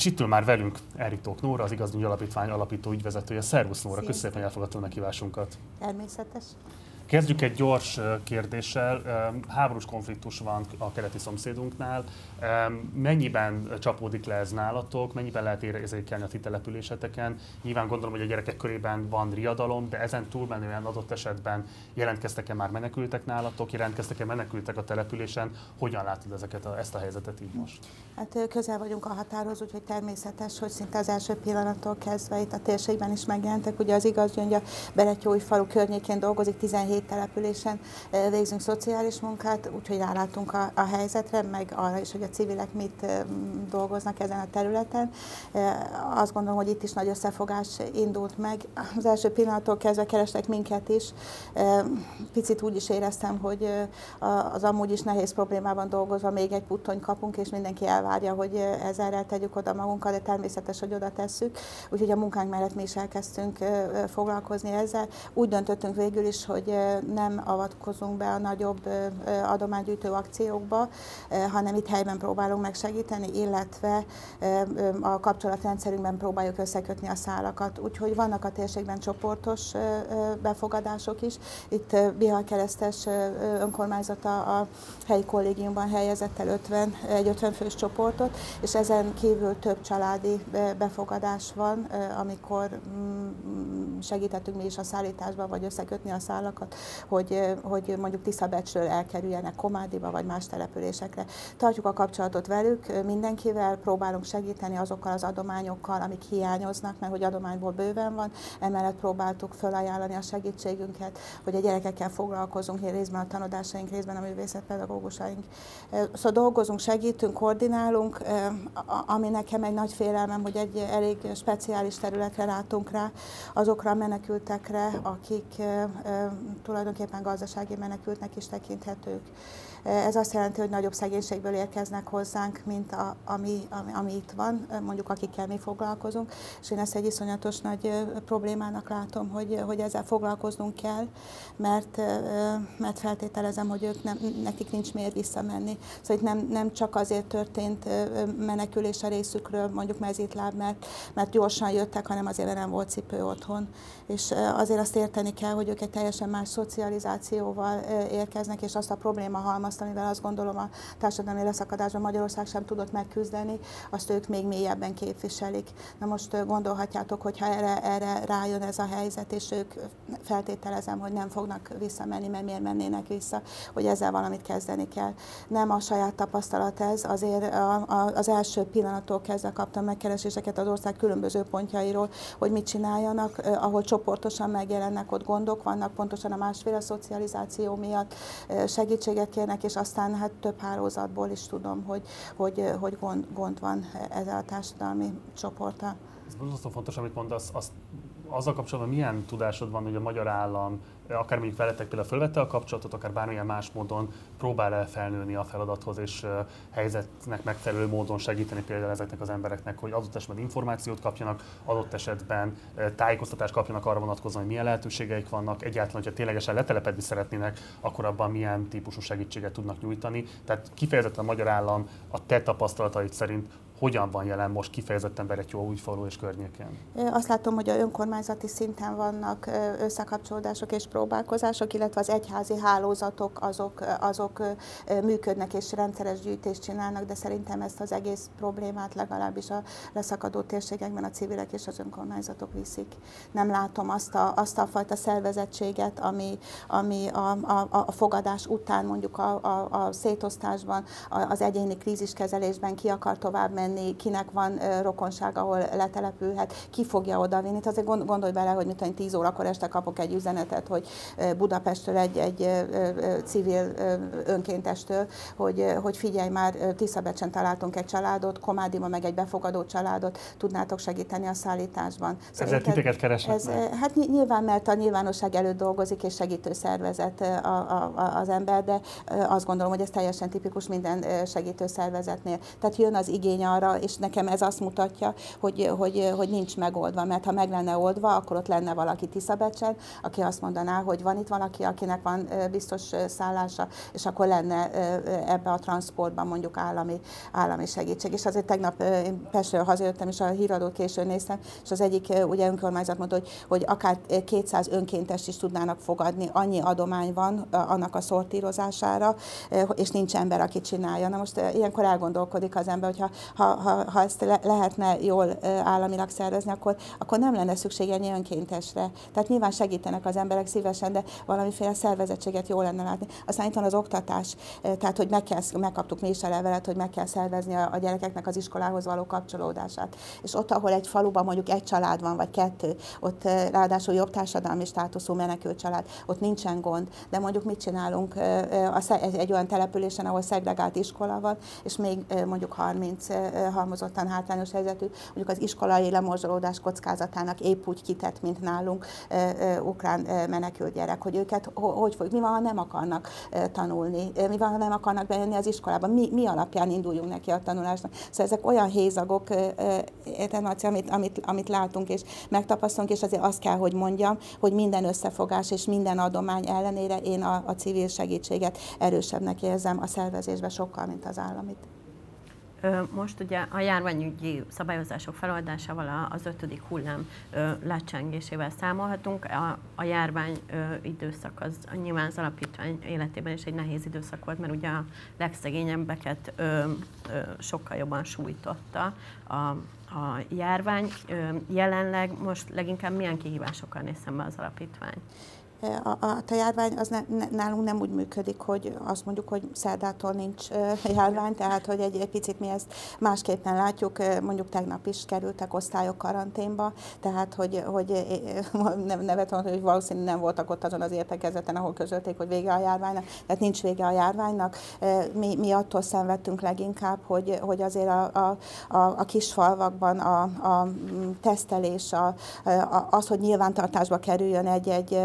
És itt ül már velünk Eritók Nóra, az Igazduny Alapítvány alapító ügyvezetője. Szervusz Nóra, köszönöm, hogy elfogadtad meghívásunkat. Természetes. Kezdjük egy gyors kérdéssel. Háborús konfliktus van a keleti szomszédunknál. Mennyiben csapódik le ez nálatok? Mennyiben lehet érzékelni a ti településeteken? Nyilván gondolom, hogy a gyerekek körében van riadalom, de ezen túlmenően adott esetben jelentkeztek-e már menekültek nálatok? Jelentkeztek-e menekültek a településen? Hogyan látod ezeket a, ezt a helyzetet így most? Hát közel vagyunk a határhoz, úgyhogy természetes, hogy szinte az első pillanattól kezdve itt a térségben is megjelentek. Ugye az igaz, hogy a Beretyói falu környékén dolgozik 17 két településen végzünk szociális munkát, úgyhogy rálátunk a, a helyzetre, meg arra is, hogy a civilek mit dolgoznak ezen a területen. Azt gondolom, hogy itt is nagy összefogás indult meg. Az első pillanattól kezdve kerestek minket is. Picit úgy is éreztem, hogy az amúgy is nehéz problémában dolgozva még egy puttony kapunk, és mindenki elvárja, hogy ezzel tegyük oda magunkat, de természetes, hogy oda tesszük. Úgyhogy a munkánk mellett mi is elkezdtünk foglalkozni ezzel. Úgy döntöttünk végül is, hogy nem avatkozunk be a nagyobb adománygyűjtő akciókba, hanem itt helyben próbálunk megsegíteni, illetve a kapcsolatrendszerünkben próbáljuk összekötni a szálakat. Úgyhogy vannak a térségben csoportos befogadások is. Itt Bihar Keresztes önkormányzata a helyi kollégiumban helyezett el 50, egy 50 fős csoportot, és ezen kívül több családi befogadás van, amikor mm, segítettünk mi is a szállításban, vagy összekötni a szálakat, hogy, hogy mondjuk Tiszabecsről elkerüljenek Komádiba vagy más településekre. Tartjuk a kapcsolatot velük, mindenkivel próbálunk segíteni azokkal az adományokkal, amik hiányoznak, mert hogy adományból bőven van, emellett próbáltuk felajánlani a segítségünket, hogy a gyerekekkel foglalkozunk, részben a tanodásaink, részben a művészetpedagógusaink. Szóval dolgozunk, segítünk, koordinálunk, ami nekem egy nagy félelmem, hogy egy elég speciális területre látunk rá, azokra a menekültekre, akik tulajdonképpen gazdasági menekültnek is tekinthetők. Ez azt jelenti, hogy nagyobb szegénységből érkeznek hozzánk, mint a, ami, ami, ami itt van, mondjuk akikkel mi foglalkozunk, és én ezt egy iszonyatos nagy problémának látom, hogy, hogy ezzel foglalkoznunk kell, mert, mert feltételezem, hogy ők nem, nekik nincs miért visszamenni. Szóval itt nem, nem csak azért történt menekülés a részükről, mondjuk mezítláb, mert, mert gyorsan jöttek, hanem azért, mert nem volt cipő otthon. És azért azt érteni kell, hogy ők egy teljesen más szocializációval érkeznek, és azt a probléma halmazt, amivel azt gondolom a társadalmi leszakadásban Magyarország sem tudott megküzdeni, azt ők még mélyebben képviselik. Na most gondolhatjátok, hogyha erre, erre rájön ez a helyzet, és ők feltételezem, hogy nem fognak visszamenni, mert miért mennének vissza, hogy ezzel valamit kezdeni kell. Nem a saját tapasztalat ez, azért a, a, az első pillanattól kezdve kaptam megkereséseket az ország különböző pontjairól, hogy mit csináljanak, ahol csoportosan megjelennek ott gondok, vannak pontosan a másféle szocializáció miatt, segítséget kérnek, és aztán hát több hálózatból is tudom, hogy, hogy, hogy gond, gond van ezzel a társadalmi csoporttal. Ez borzasztó fontos, amit mondasz, azt azzal kapcsolatban milyen tudásod van, hogy a magyar állam akár mondjuk veletek például fölvette a kapcsolatot, akár bármilyen más módon próbál el felnőni a feladathoz, és helyzetnek megfelelő módon segíteni például ezeknek az embereknek, hogy adott esetben információt kapjanak, adott esetben tájékoztatást kapjanak arra vonatkozóan, hogy milyen lehetőségeik vannak, egyáltalán, hogyha ténylegesen letelepedni szeretnének, akkor abban milyen típusú segítséget tudnak nyújtani. Tehát kifejezetten a magyar állam a te tapasztalatait szerint hogyan van jelen most kifejezetten Beretyó újfalu és környékén? Azt látom, hogy a önkormányzati szinten vannak összekapcsolódások és próbálkozások, illetve az egyházi hálózatok azok, azok működnek és rendszeres gyűjtést csinálnak, de szerintem ezt az egész problémát legalábbis a leszakadó térségekben a civilek és az önkormányzatok viszik. Nem látom azt a, azt a fajta szervezettséget, ami, ami a, a, a fogadás után mondjuk a, a, a szétosztásban, az egyéni kríziskezelésben ki akar tovább menni, kinek van rokonság, ahol letelepülhet, ki fogja odavinni. Tehát azért gondolj bele, hogy mit 10 órakor este kapok egy üzenetet, hogy Budapestről egy, egy civil önkéntestől, hogy, hogy figyelj már, Tiszabecsen találtunk egy családot, Komádima meg egy befogadó családot, tudnátok segíteni a szállításban. Ezzel titeket keresnek ez, Hát nyilván, mert a nyilvánosság előtt dolgozik, és segítő szervezet a, a, az ember, de azt gondolom, hogy ez teljesen tipikus minden segítő szervezetnél. Tehát jön az igény arra, arra, és nekem ez azt mutatja, hogy, hogy, hogy nincs megoldva, mert ha meg lenne oldva, akkor ott lenne valaki Tiszabecsen, aki azt mondaná, rá, hogy van itt valaki, akinek van biztos szállása, és akkor lenne ebbe a transportban mondjuk állami, állami segítség. És azért tegnap én Pestről hazajöttem, és a híradót későn néztem, és az egyik ugye önkormányzat mondta, hogy, hogy akár 200 önkéntest is tudnának fogadni, annyi adomány van annak a szortírozására, és nincs ember, aki csinálja. Na most ilyenkor elgondolkodik az ember, hogy ha, ha, ha, ezt le, lehetne jól államilag szervezni, akkor, akkor nem lenne szükség ennyi önkéntesre. Tehát nyilván segítenek az emberek szívesen, de valamiféle szervezettséget jó lenne látni. Aztán itt van az oktatás, tehát hogy meg kell, megkaptuk mi is a levelet, hogy meg kell szervezni a, a gyerekeknek az iskolához való kapcsolódását. És ott, ahol egy faluban mondjuk egy család van, vagy kettő, ott ráadásul jobb társadalmi státuszú menekült család, ott nincsen gond, de mondjuk mit csinálunk egy olyan településen, ahol szegregált iskola van, és még mondjuk 30 halmozottan hátrányos helyzetű, mondjuk az iskolai lemorzsolódás kockázatának épp úgy kitett, mint nálunk ukrán menekült gyerek, hogy őket hogy fogjuk, mi van, ha nem akarnak tanulni, mi van, ha nem akarnak bejönni az iskolába, mi, mi alapján induljunk neki a tanulásnak. Szóval ezek olyan hézagok, amit, amit, amit látunk és megtapasztalunk, és azért azt kell, hogy mondjam, hogy minden összefogás és minden adomány ellenére én a, a civil segítséget erősebbnek érzem a szervezésben sokkal, mint az államit. Most ugye a járványügyi szabályozások feloldásával az ötödik hullám lecsengésével számolhatunk. A, a járvány időszak az nyilván az alapítvány életében is egy nehéz időszak volt, mert ugye a legszegényebbeket sokkal jobban sújtotta a, a járvány. Jelenleg most leginkább milyen kihívásokkal néz szembe az alapítvány? A, a, a járvány az ne, ne, nálunk nem úgy működik, hogy azt mondjuk, hogy szerdától nincs járvány, tehát hogy egy, egy picit mi ezt másképpen látjuk, mondjuk tegnap is kerültek osztályok karanténba, tehát hogy, hogy nevet van, hogy valószínűleg nem voltak ott azon az értekezeten, ahol közölték, hogy vége a járványnak, tehát nincs vége a járványnak. Mi, mi attól szenvedtünk leginkább, hogy, hogy azért a, a, a, a kis falvakban a, a tesztelés, a, a, az, hogy nyilvántartásba kerüljön egy-egy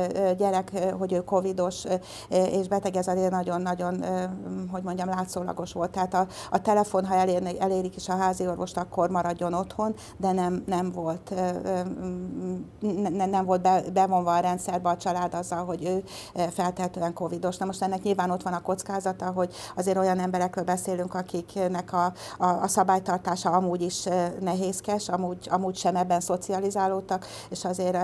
gyerek, hogy ő covidos és beteg, ez azért nagyon-nagyon, hogy mondjam, látszólagos volt. Tehát a, a telefon, ha elér, elérik is a házi orvost, akkor maradjon otthon, de nem, nem volt, nem, nem volt be, bevonva a rendszerbe a család azzal, hogy ő feltehetően covidos. Na most ennek nyilván ott van a kockázata, hogy azért olyan emberekről beszélünk, akiknek a, a, a szabálytartása amúgy is nehézkes, amúgy, amúgy sem ebben szocializálódtak, és azért,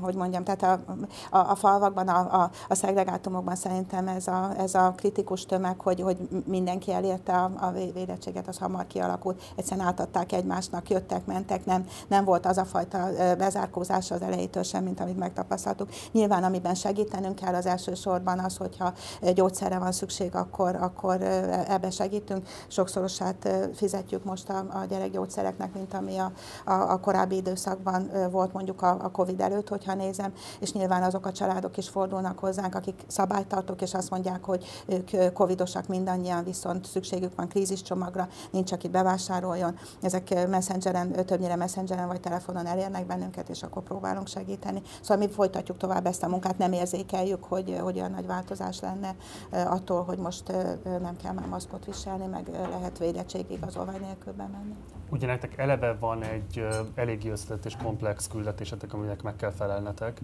hogy mondjam, tehát a, a, a falvakban, a, a, a szegregátumokban szerintem ez a, ez a kritikus tömeg, hogy, hogy mindenki elérte a, a védettséget, az hamar kialakult. Egyszerűen átadták egymásnak, jöttek, mentek, nem, nem volt az a fajta bezárkózás az elejétől sem, mint amit megtapasztaltuk. Nyilván, amiben segítenünk kell az elsősorban az, hogyha gyógyszerre van szükség, akkor, akkor ebbe segítünk. Sokszorosát fizetjük most a, a gyerekgyógyszereknek, mint ami a, a, a korábbi időszakban volt mondjuk a, a COVID előtt, hogyha nézem, és nyilván azok a családok is fordulnak hozzánk, akik szabálytartók, és azt mondják, hogy ők covidosak mindannyian, viszont szükségük van kríziscsomagra, nincs, aki bevásároljon. Ezek messengeren, többnyire messengeren vagy telefonon elérnek bennünket, és akkor próbálunk segíteni. Szóval mi folytatjuk tovább ezt a munkát, nem érzékeljük, hogy, hogy olyan nagy változás lenne attól, hogy most nem kell már maszkot viselni, meg lehet védettség igazolvány nélkül bemenni. Ugye nektek eleve van egy elég összetett és komplex küldetésetek, aminek meg kell felelnetek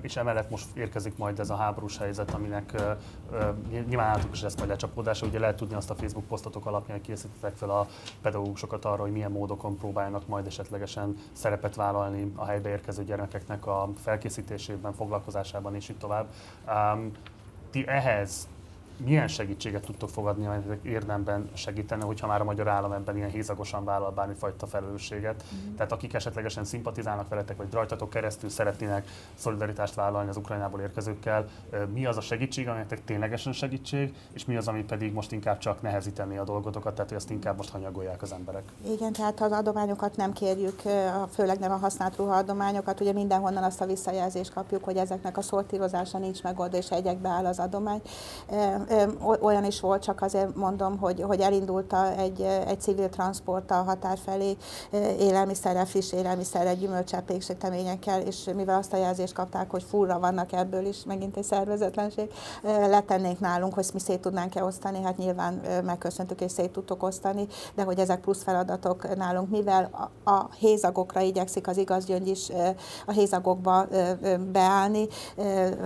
és emellett most érkezik majd ez a háborús helyzet, aminek nyilván állatok is lesz majd lecsapódása. Ugye lehet tudni azt a Facebook posztotok alapján, hogy készítettek fel a pedagógusokat arra, hogy milyen módokon próbálnak majd esetlegesen szerepet vállalni a helybe érkező gyermekeknek a felkészítésében, foglalkozásában és így tovább. Ti ehhez milyen segítséget tudtok fogadni, amelyek érdemben segítene, hogyha már a magyar állam ebben ilyen hézagosan vállal bármifajta felelősséget. Mm. Tehát akik esetlegesen szimpatizálnak veletek, vagy rajtatok keresztül szeretnének szolidaritást vállalni az Ukrajnából érkezőkkel, mi az a segítség, amelyek ténylegesen segítség, és mi az, ami pedig most inkább csak nehezíteni a dolgotokat, tehát hogy ezt inkább most hanyagolják az emberek. Igen, tehát az adományokat nem kérjük, főleg nem a használt ruhaadományokat, ugye mindenhonnan azt a visszajelzést kapjuk, hogy ezeknek a szortírozása nincs megoldva, és egyekbe áll az adomány olyan is volt, csak azért mondom, hogy, hogy elindult egy, egy civil transport a határ felé élelmiszerrel, friss élelmiszerrel, gyümölcsel, pékségteményekkel, és mivel azt a jelzést kapták, hogy furra vannak ebből is, megint egy szervezetlenség, letennénk nálunk, hogy mi szét tudnánk-e osztani, hát nyilván megköszöntük és szét tudtok osztani, de hogy ezek plusz feladatok nálunk, mivel a, a hézagokra igyekszik az igazgyöngy is a hézagokba beállni,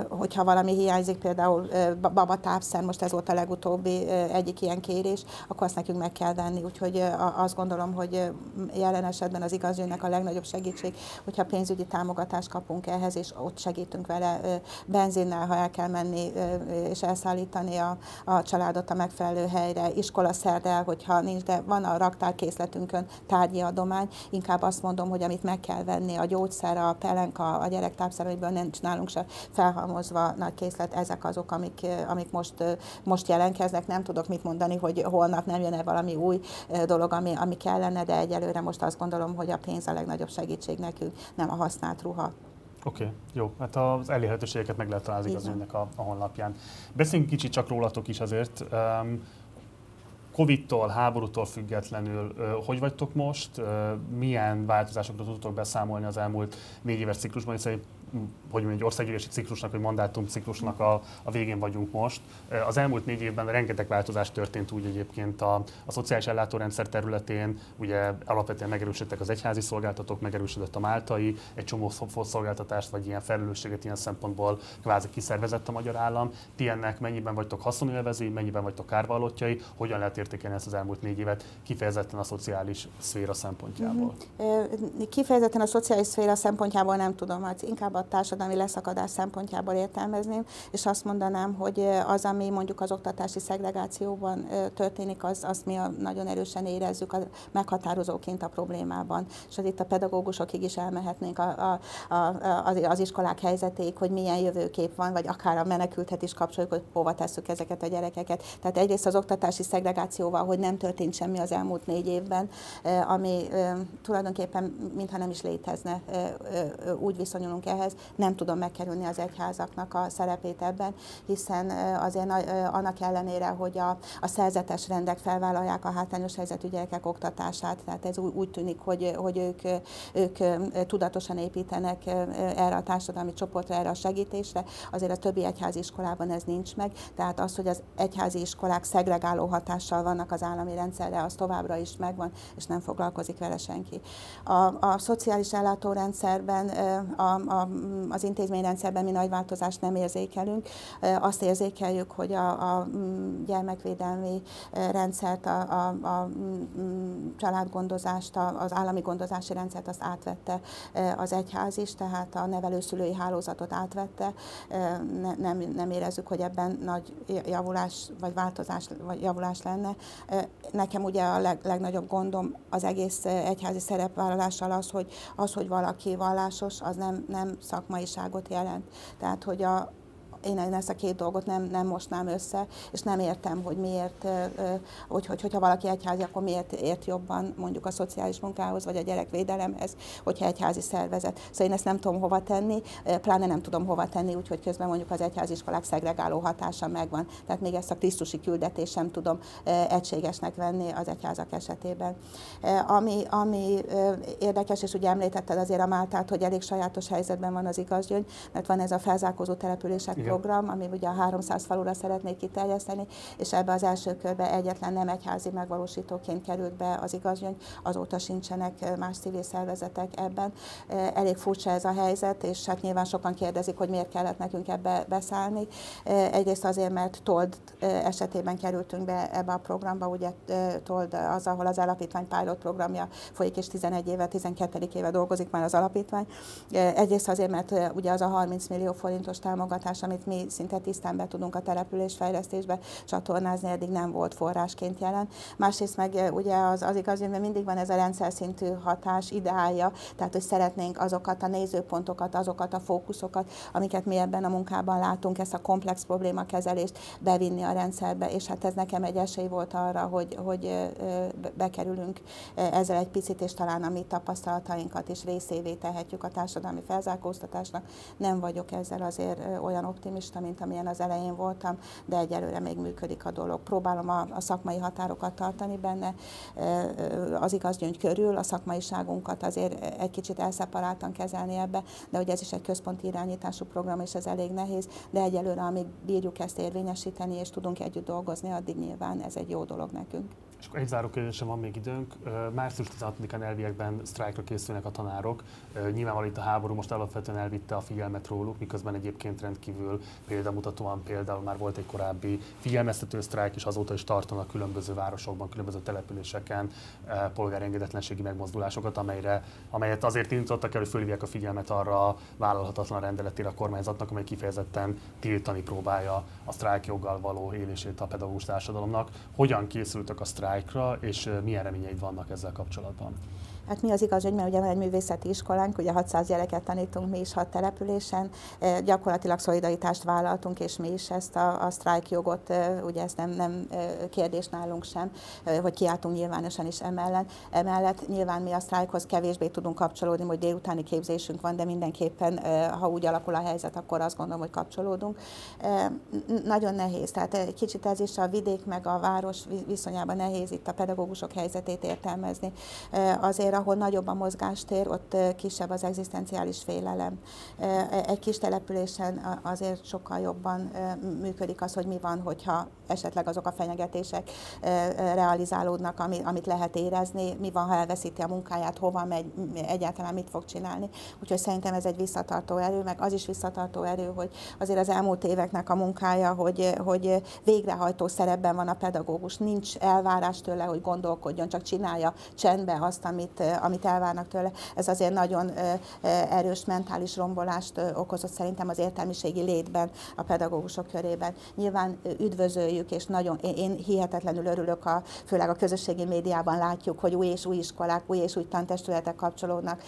hogyha valami hiányzik, például babatápszer, most ez volt a legutóbbi egyik ilyen kérés, akkor azt nekünk meg kell venni, úgyhogy azt gondolom, hogy jelen esetben az igazgyöngynek a legnagyobb segítség, hogyha pénzügyi támogatást kapunk ehhez, és ott segítünk vele benzinnel, ha el kell menni és elszállítani a, a családot a megfelelő helyre, iskolaszerdel, hogyha nincs, de van a raktárkészletünkön tárgyi adomány, inkább azt mondom, hogy amit meg kell venni, a gyógyszer, a pelenka, a gyerek tápszereiből nincs nálunk se felhalmozva nagy készlet, ezek azok, amik, amik most, most jelentkeznek. Nem tudok mit mondani, hogy holnap nem jön-e valami új dolog, ami, ami kellene, de egyelőre most azt gondolom, hogy a pénz a legnagyobb segítség nekünk, nem a használt ruha. Oké, okay, jó. Hát az elérhetőségeket meg lehet találni az önnek a, a honlapján. Beszéljünk kicsit csak rólatok is azért. Um, Covid-tól, háborútól függetlenül, hogy vagytok most? Milyen változásokra tudtok beszámolni az elmúlt négy éves ciklusban, hiszen hogy mondjam, egy országgyűlési ciklusnak, vagy mandátum ciklusnak a, a végén vagyunk most. Az elmúlt négy évben rengeteg változás történt úgy egyébként a, a szociális ellátórendszer területén, ugye alapvetően megerősödtek az egyházi szolgáltatók, megerősödött a máltai, egy csomó szolgáltatást, vagy ilyen felelősséget ilyen szempontból kvázi kiszervezett a magyar állam. Ti ennek mennyiben vagytok haszonélvezői, mennyiben vagytok kárvallottjai, hogyan lehet értékelni ezt az elmúlt négy évet kifejezetten a szociális szféra szempontjából? Mm-hmm. Kifejezetten a szociális szféra szempontjából nem tudom, hát inkább a társadalmi leszakadás szempontjából értelmezném, és azt mondanám, hogy az, ami mondjuk az oktatási szegregációban történik, az, azt mi nagyon erősen érezzük a, meghatározóként a problémában. És itt a pedagógusokig is elmehetnénk a, a, a, az, az iskolák helyzetéig, hogy milyen jövőkép van, vagy akár a menekültet is kapcsoljuk, hogy hova tesszük ezeket a gyerekeket. Tehát egyrészt az oktatási szegregációval, hogy nem történt semmi az elmúlt négy évben, ami tulajdonképpen mintha nem is létezne, úgy viszonyulunk ehhez, nem tudom megkerülni az egyházaknak a szerepét ebben, hiszen azért annak ellenére, hogy a, a szerzetes rendek felvállalják a hátrányos helyzetű gyerekek oktatását, tehát ez úgy, úgy tűnik, hogy, hogy ők, ők tudatosan építenek erre a társadalmi csoportra, erre a segítésre, azért a többi egyházi iskolában ez nincs meg, tehát az, hogy az egyházi iskolák szegregáló hatással vannak az állami rendszerre, az továbbra is megvan, és nem foglalkozik vele senki. A, a szociális ellátórendszerben a, a az intézményrendszerben mi nagy változást nem érzékelünk. Azt érzékeljük, hogy a, a mm, gyermekvédelmi rendszert, a, a, a mm, családgondozást, az állami gondozási rendszert azt átvette az egyház is, tehát a nevelőszülői hálózatot átvette. Ne, nem, nem érezzük, hogy ebben nagy javulás vagy változás vagy javulás lenne. Nekem ugye a leg, legnagyobb gondom az egész egyházi szerepvállalással az, hogy, az, hogy valaki vallásos, az nem, nem szakmaiságot jelent. Tehát, hogy a, én ezt a két dolgot nem, nem mostnám össze, és nem értem, hogy miért, hogy, hogy, hogyha valaki egyházi, akkor miért ért jobban mondjuk a szociális munkához, vagy a gyerekvédelemhez, hogyha egyházi szervezet. Szóval én ezt nem tudom hova tenni, pláne nem tudom hova tenni, úgyhogy közben mondjuk az egyházi iskolák szegregáló hatása megvan. Tehát még ezt a krisztusi küldetést sem tudom egységesnek venni az egyházak esetében. Ami, ami érdekes, és ugye említetted azért a Máltát, hogy elég sajátos helyzetben van az igazgyöngy, mert van ez a felzárkózó települések Igen program, ami ugye a 300 falura szeretnék kiterjeszteni, és ebbe az első körbe egyetlen nem egyházi megvalósítóként került be az igazgyöngy, azóta sincsenek más civil szervezetek ebben. Elég furcsa ez a helyzet, és hát nyilván sokan kérdezik, hogy miért kellett nekünk ebbe beszállni. Egyrészt azért, mert Told esetében kerültünk be ebbe a programba, ugye Told az, ahol az alapítvány pilot programja folyik, és 11 éve, 12. éve dolgozik már az alapítvány. Egyrészt azért, mert ugye az a 30 millió forintos támogatás, amit mi szinte tisztán be tudunk a településfejlesztésbe csatornázni, eddig nem volt forrásként jelen. Másrészt meg eh, ugye az, az igaz, hogy mindig van ez a rendszer szintű hatás ideája, tehát hogy szeretnénk azokat a nézőpontokat, azokat a fókuszokat, amiket mi ebben a munkában látunk, ezt a komplex problémakezelést bevinni a rendszerbe, és hát ez nekem egy esély volt arra, hogy, hogy eh, eh, bekerülünk ezzel egy picit, és talán a mi tapasztalatainkat is részévé tehetjük a társadalmi felzárkóztatásnak. Nem vagyok ezzel azért olyan optimista, optimista, mint amilyen az elején voltam, de egyelőre még működik a dolog. Próbálom a, a szakmai határokat tartani benne, az igazgyöngy körül, a szakmaiságunkat azért egy kicsit elszeparáltan kezelni ebbe, de hogy ez is egy központi irányítású program, és ez elég nehéz, de egyelőre, amíg bírjuk ezt érvényesíteni, és tudunk együtt dolgozni, addig nyilván ez egy jó dolog nekünk. És akkor egy záró kérdésem van még időnk. Március 16-án elviekben sztrájkra készülnek a tanárok. Nyilvánvalóan itt a háború most alapvetően elvitte a figyelmet róluk, miközben egyébként rendkívül példamutatóan például már volt egy korábbi figyelmeztető sztrájk, és azóta is tartanak különböző városokban, különböző településeken polgári engedetlenségi megmozdulásokat, amelyre, amelyet azért indítottak el, hogy fölhívják a figyelmet arra a vállalhatatlan rendeletére a kormányzatnak, amely kifejezetten tiltani próbálja a sztrájkjoggal való élését a pedagógus társadalomnak. Hogyan készültek a sztrájk sztrájkra, és milyen reményeid vannak ezzel kapcsolatban? Hát mi az igaz, hogy mert ugye van egy művészeti iskolánk, ugye 600 gyereket tanítunk mi is hat településen, gyakorlatilag szolidaritást vállaltunk, és mi is ezt a, a sztrájk jogot, ugye ez nem, nem kérdés nálunk sem, hogy kiáltunk nyilvánosan is emellett. Emellett nyilván mi a sztrájkhoz kevésbé tudunk kapcsolódni, hogy délutáni képzésünk van, de mindenképpen, ha úgy alakul a helyzet, akkor azt gondolom, hogy kapcsolódunk. Nagyon nehéz, tehát egy kicsit ez is a vidék meg a város viszonyában nehéz itt a pedagógusok helyzetét értelmezni. Azért ahol nagyobb a mozgástér, ott kisebb az egzisztenciális félelem. Egy kis településen azért sokkal jobban működik az, hogy mi van, hogyha esetleg azok a fenyegetések realizálódnak, amit lehet érezni, mi van, ha elveszíti a munkáját, hova megy, egyáltalán mit fog csinálni. Úgyhogy szerintem ez egy visszatartó erő, meg az is visszatartó erő, hogy azért az elmúlt éveknek a munkája, hogy, hogy végrehajtó szerepben van a pedagógus, nincs elvárás tőle, hogy gondolkodjon, csak csinálja csendbe azt, amit, amit elvárnak tőle. Ez azért nagyon erős mentális rombolást okozott szerintem az értelmiségi létben, a pedagógusok körében. Nyilván üdvözöljük, és nagyon, én hihetetlenül örülök, a, főleg a közösségi médiában látjuk, hogy új és új iskolák, új és új tantestületek kapcsolódnak.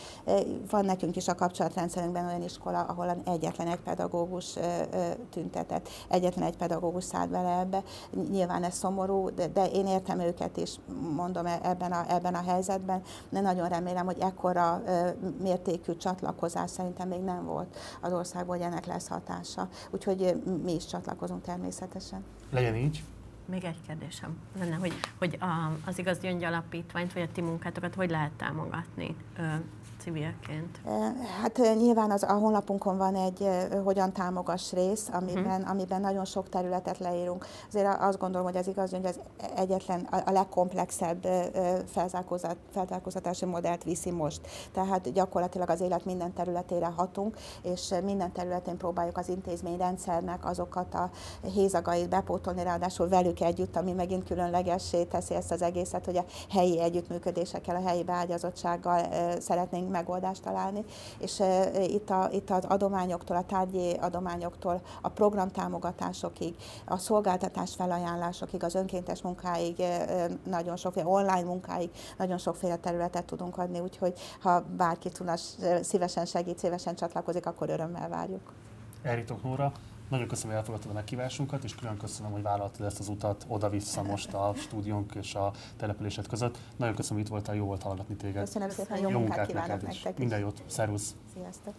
Van nekünk is a kapcsolatrendszerünkben olyan iskola, ahol egyetlen egy pedagógus tüntetett, egyetlen egy pedagógus szállt bele ebbe. Nyilván ez szomorú, de, de én értem őket is, mondom e, ebben a, ebben a helyzetben, de nagyon remélem, hogy ekkora mértékű csatlakozás szerintem még nem volt az országban, hogy ennek lesz hatása. Úgyhogy mi is csatlakozunk természetesen. Legyen így. Még egy kérdésem lenne, hogy, hogy a, az igaz gyöngy alapítványt, vagy a ti munkátokat hogy lehet támogatni? civilként? Hát nyilván az, a honlapunkon van egy hogyan támogass rész, amiben, hmm. amiben nagyon sok területet leírunk. Azért azt gondolom, hogy az igaz, hogy az egyetlen, a legkomplexebb felzárkózatási modellt viszi most. Tehát gyakorlatilag az élet minden területére hatunk, és minden területén próbáljuk az intézményrendszernek azokat a hézagait bepótolni, ráadásul velük együtt, ami megint különlegessé teszi ezt az egészet, hogy a helyi együttműködésekkel, a helyi beágyazottsággal szeretnénk megoldást találni, és itt, a, itt az adományoktól, a tárgyi adományoktól, a programtámogatásokig, a szolgáltatás felajánlásokig, az önkéntes munkáig, nagyon sokféle online munkáig, nagyon sokféle területet tudunk adni, úgyhogy ha bárki tudna, szívesen segít, szívesen csatlakozik, akkor örömmel várjuk. Elritok Nóra, nagyon köszönöm, hogy elfogadtad a meghívásunkat, és külön köszönöm, hogy vállaltad ezt az utat oda-vissza most a stúdiónk és a településed között. Nagyon köszönöm, hogy itt voltál, jó volt hallgatni téged. Köszönöm szépen, jó, jó munkát kívánok nektek Minden jót, szervusz! Sziasztok!